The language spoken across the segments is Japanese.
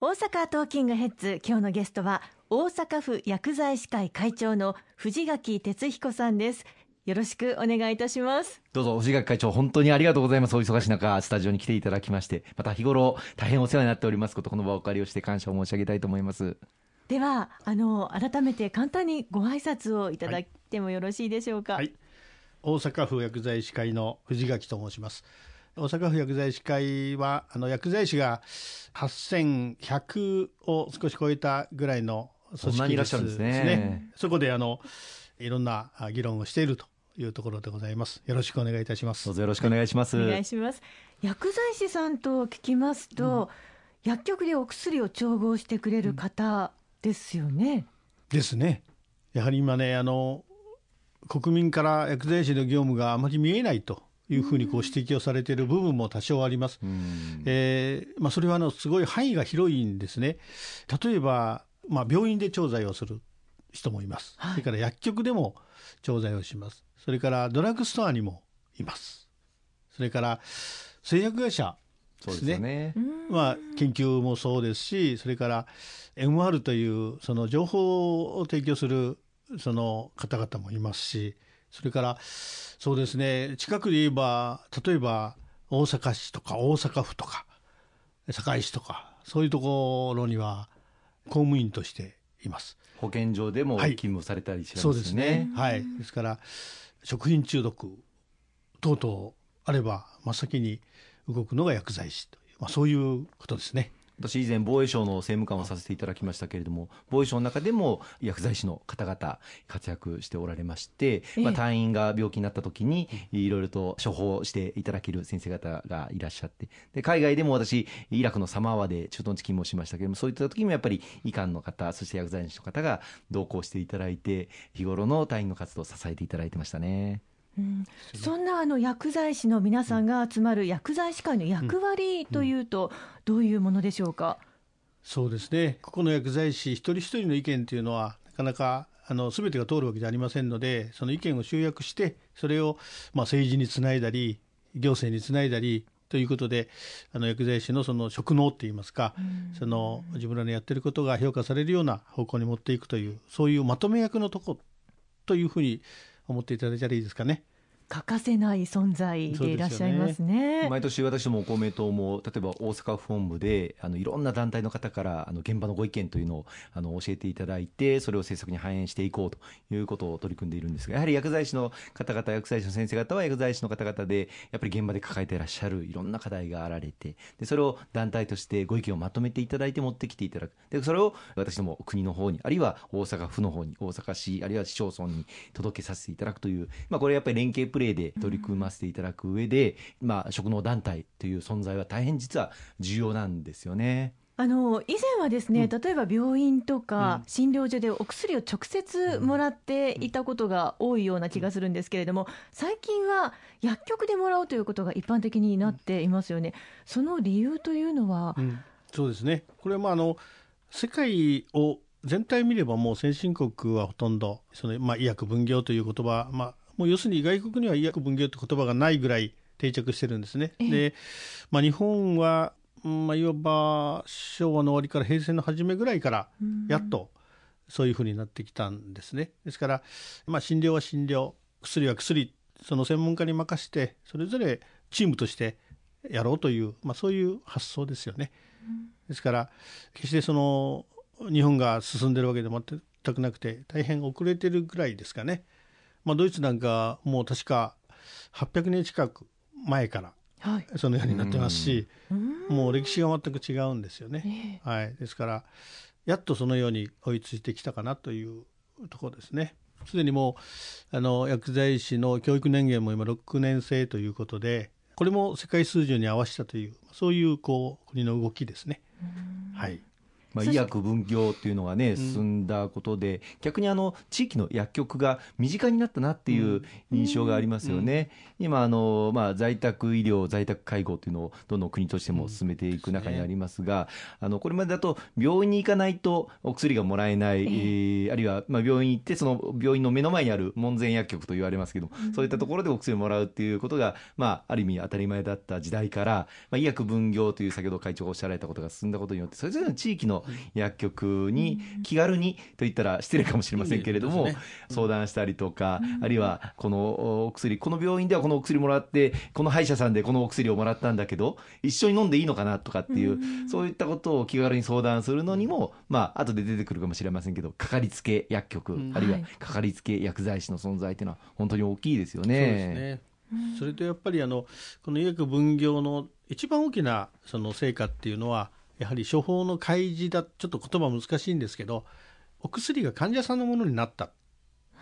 大阪トーキングヘッズ今日のゲストは大阪府薬剤師会会長の藤垣哲彦さんです。よろしくお願いいたします。どうぞ藤垣会長本当にありがとうございます。お忙しい中スタジオに来ていただきましてまた日頃大変お世話になっておりますことこの場をお借りをして感謝を申し上げたいと思います。ではあの改めて簡単にご挨拶をいただいてもよろしいでしょうか、はい、大阪府薬剤師会の藤垣と申します大阪府薬剤師会はあの薬剤師が8100を少し超えたぐらいの組織ですですね。そこであのいろんな議論をしているというところでございます。よろしくお願いいたします。どうぞよろしくお願いします。お願いします。薬剤師さんと聞きますと、うん、薬局でお薬を調合してくれる方ですよね。ですね。やはり今ねあの国民から薬剤師の業務があまり見えないというふうにこう指摘をされている部分も多少あります。えー、まあ、それはあのすごい範囲が広いんですね。例えば、まあ、病院で調剤をする人もいます。はい、それから薬局でも調剤をします。それからドラッグストアにもいます。それから製薬会社ですね。すねまあ、研究もそうですし、それから MR というその情報を提供するその方々もいますし、それからそうですね近くで言えば例えば大阪市とか大阪府とか堺市とかそういうところには公務員としています。保健所でも勤務されたりしますね、はい、そうですね。はい。ですから食品中毒等々あれば真っ先に動くのが薬剤師という、まあ、そういうことですね私以前防衛省の政務官をさせていただきましたけれども防衛省の中でも薬剤師の方々活躍しておられまして、まあ、隊員が病気になった時にいろいろと処方していただける先生方がいらっしゃってで海外でも私イラクのサマーワで駐屯地勤務をしましたけれどもそういった時もやっぱり医官の方そして薬剤師の方が同行していただいて日頃の隊員の活動を支えていただいてましたね。うん、そんなあの薬剤師の皆さんが集まる薬剤師会の役割というと、どういうものでしょうか？そうですね。ここの薬剤師一人一人の意見というのはなかなかあの全てが通るわけではありませんので、その意見を集約してそれをまあ政治につないだり、行政につないだり。ということであの薬剤師のその職能といいますか、その自分らのやってることが評価されるような方向に持っていくというそういうまとめ役のとこというふうに思っていただいたらいいですかね。欠かせない存在でいらっしゃいますね、ね、毎年私ども公明党も例えば大阪府本部であのいろんな団体の方からあの現場のご意見というのをあの教えていただいてそれを政策に反映していこうということを取り組んでいるんですがやはり薬剤師の方々薬剤師の先生方は薬剤師の方々でやっぱり現場で抱えていらっしゃるいろんな課題があられてでそれを団体としてご意見をまとめていただいて持ってきていただく。でそれを私ども国の方にあるいは大阪府の方に大阪市あるいは市町村に届けさせていただくという、まあ、これやっぱり連携プレーで取り組ませていただく上で、まあ、職能団体という存在は大変実は重要なんですよね。あの以前はですね、例えば病院とか診療所でお薬を直接もらっていたことが多いような気がするんですけれども、最近は薬局でもらうということが一般的になっていますよね。その理由というのは、うん、そうですね。これはまああの世界を全体見ればもう先進国はほとんどその、まあ、医薬分業という言葉、まあ、もう要するに外国には医薬分業って言葉がないぐらい定着してるんですね。で、まあ、日本は、まあ、いわば昭和の終わりから平成の初めぐらいからやっとそういうふうになってきたんですね。ですから、まあ、診療は診療薬は薬その専門家に任せてそれぞれチームとしてやろうという、まあ、そういう発想ですよね。ですから決してその日本が進んでるわけで全くなくて大変遅れてるぐらいですかね。まあ、ドイツなんかもう確か800年近く前からそのようになってますし、はい、もう歴史が全く違うんですよね。はい、ですからやっとそのように追いついてきたかなというところですね。すでにもうあの薬剤師の教育年限も今6年生ということでこれも世界水準に合わせたというそういうこう国の動きですね。はいまあ、医薬分業っていうのがね、進んだことで、逆にあの地域の薬局が身近になったなっていう印象がありますよね。今あの、まあ、在宅医療、在宅介護っていうのをどんどん国としても進めていく中にありますが、あのこれまでだと病院に行かないとお薬がもらえない、えーあるいはまあ病院に行って、その病院の目の前にある門前薬局と言われますけど、そういったところでお薬をもらうっていうことが、まあ、ある意味当たり前だった時代から、まあ、医薬分業という先ほど会長がおっしゃられたことが進んだことによって、それぞれの地域の薬局に気軽にと言ったら失礼かもしれませんけれども、うん。相談したりとか、あるいはこのお薬、この病院ではこのお薬もらって、この歯医者さんでこのお薬をもらったんだけど、一緒に飲んでいいのかなとかっていう、そういったことを気軽に相談するのにも、まあ後で出てくるかもしれませんけど、かかりつけ薬局、うん。あるいははい。かかりつけ薬剤師の存在っていうのは、本当に大きいですよ。ね。それとやっぱりあのこの医薬分業の一番大きなその成果っていうのはやはり処方の開示だちょっと言葉難しいんですけどお薬が患者さんのものになった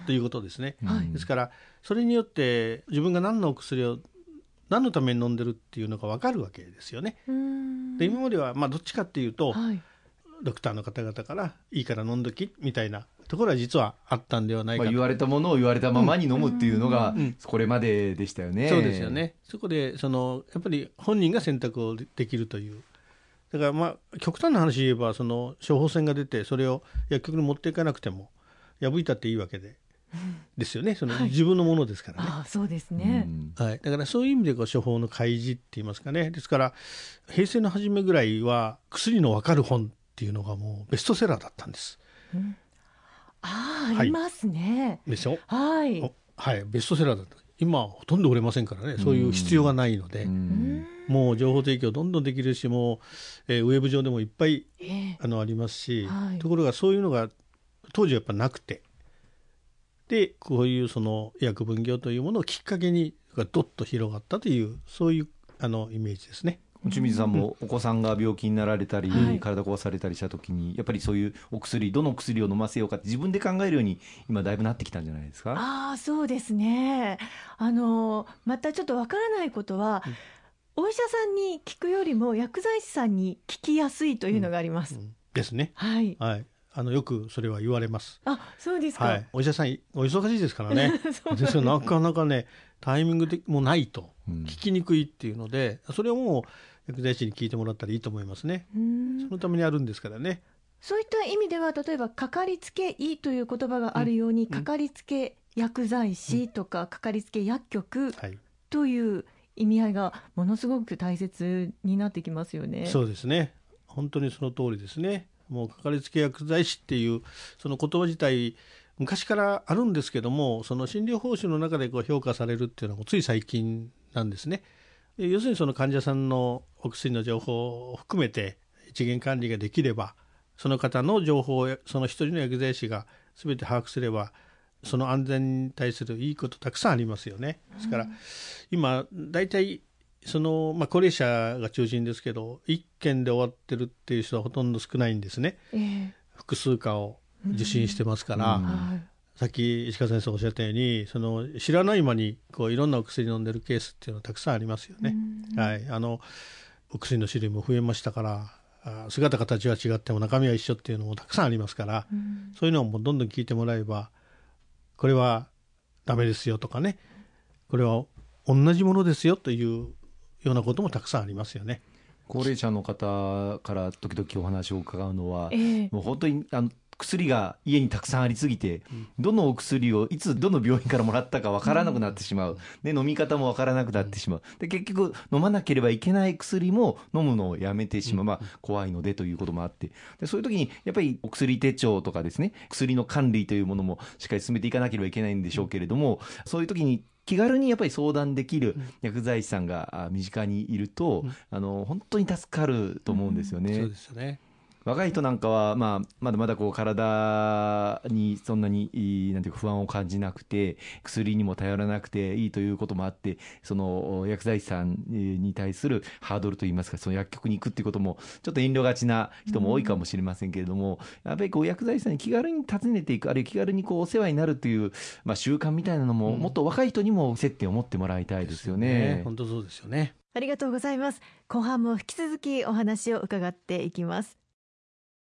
ということですね。はいですからそれによって自分が何のお薬を何のために飲んでるっていうのが分かるわけですよね。うんで今まではまあどっちかっていうとはいドクターの方々からいいから飲んどきみたいなところは実はあったんではないまあ、かと言われたものを言われたままに飲むっていうのがうん、これまででしたよね。そうですよ。ね。そこでそのやっぱり本人が選択をできるという。だからまあ極端な話言えばその処方箋が出てそれを薬局に持っていかなくても破いたっていいわけで、ですよね。その自分のものですからね。ああそうですうね、ん。はい、だからそういう意味でこう処方の開示って言いますかね。ですから平成の初めぐらいは薬の分かる本っていうのがもうベストセラーだったんです。あああはい。りますね。でしょはい、おはい。ベストセラーだった今はほとんど売れませんからね。そういう必要がないので、うん。もう情報提供どんどんできるしもう、えーウェブ上でもいっぱいええ。あのありますし、はい。ところがそういうのが当時はやっぱなくて。でこういうその薬分業というものをきっかけにがどっと広がったというそういうあのイメージですね。清水さんもお子さんが病気になられたり、はい。体壊されたりしたときに、やっぱりそういうお薬、どの薬を飲ませようかって自分で考えるように、今、だいぶなってきたんじゃないですか？ああそうですね。あのまたちょっとわからないことは、お医者さんに聞くよりも薬剤師さんに聞きやすいというのがあります、うん。ですね。はい。はい。あのよくそれは言われます。あそうですか、はい。お医者さんお忙しいですからね。そうですからなかなかねタイミングでもないとうん聞きにくいっていうので、それをもう薬剤師に聞いてもらったらいいと思いますね。うんそのためにあるんですからね。そういった意味では例えばかかりつけ医という言葉があるように、かかりつけ薬剤師とか、かかりつけ薬局はい。という意味合いがものすごく大切になってきますよね。そうですね。本当にその通りですね。もうかかりつけ薬剤師っていうその言葉自体昔からあるんですけども、その診療報酬の中でこう評価されるっていうのはつい最近なんですね。要するにその患者さんのお薬の情報を含めて一元管理ができれば、その方の情報をその一人の薬剤師が全て把握すれば、その安全に対するいいことたくさんありますよね。ですから、今大体その、まあ、高齢者が中心ですけど1件で終わってるっていう人はほとんど少ないんですね。ええ。複数科を受診してますから、うん。はい。さっき石川先生おっしゃったようにその知らない間にこういろんなお薬飲んでるケースっていうのはたくさんありますよね。はい、あのお薬の種類も増えましたからあ姿形は違っても中身は一緒っていうのもたくさんありますから、そういうのをもうどんどん聞いてもらえばこれはダメですよとかね。これは同じものですよというようなこともたくさんありますよね。高齢者の方から時々お話を伺うのは、ええ。もう本当にあの薬が家にたくさんありすぎて、どのお薬をいつどの病院からもらったかわからなくなってしまう、で飲み方もわからなくなってしまう。で結局飲まなければいけない薬も飲むのをやめてしまう、まあ、怖いのでということもあって。でそういう時にやっぱりお薬手帳とかですね薬の管理というものもしっかり進めていかなければいけないんでしょうけれども、そういう時に気軽にやっぱり相談できる薬剤師さんがあ身近にいると、あの本当に助かると思うんですよね。そうですよね。若い人なんかは、まあ、まだまだこう体にそんなになんていうか不安を感じなくて薬にも頼らなくていいということもあってその薬剤師さんに対するハードルといいますかその薬局に行くっていうこともちょっと遠慮がちな人も多いかもしれませんけれども、やっぱりこう薬剤師さんに気軽に訪ねていくあるいは気軽にこうお世話になるという、まあ、習慣みたいなのも、もっと若い人にも接点を持ってもらいたいですよね。本当そうですよね。ありがとうございます後半も引き続きお話を伺っていきます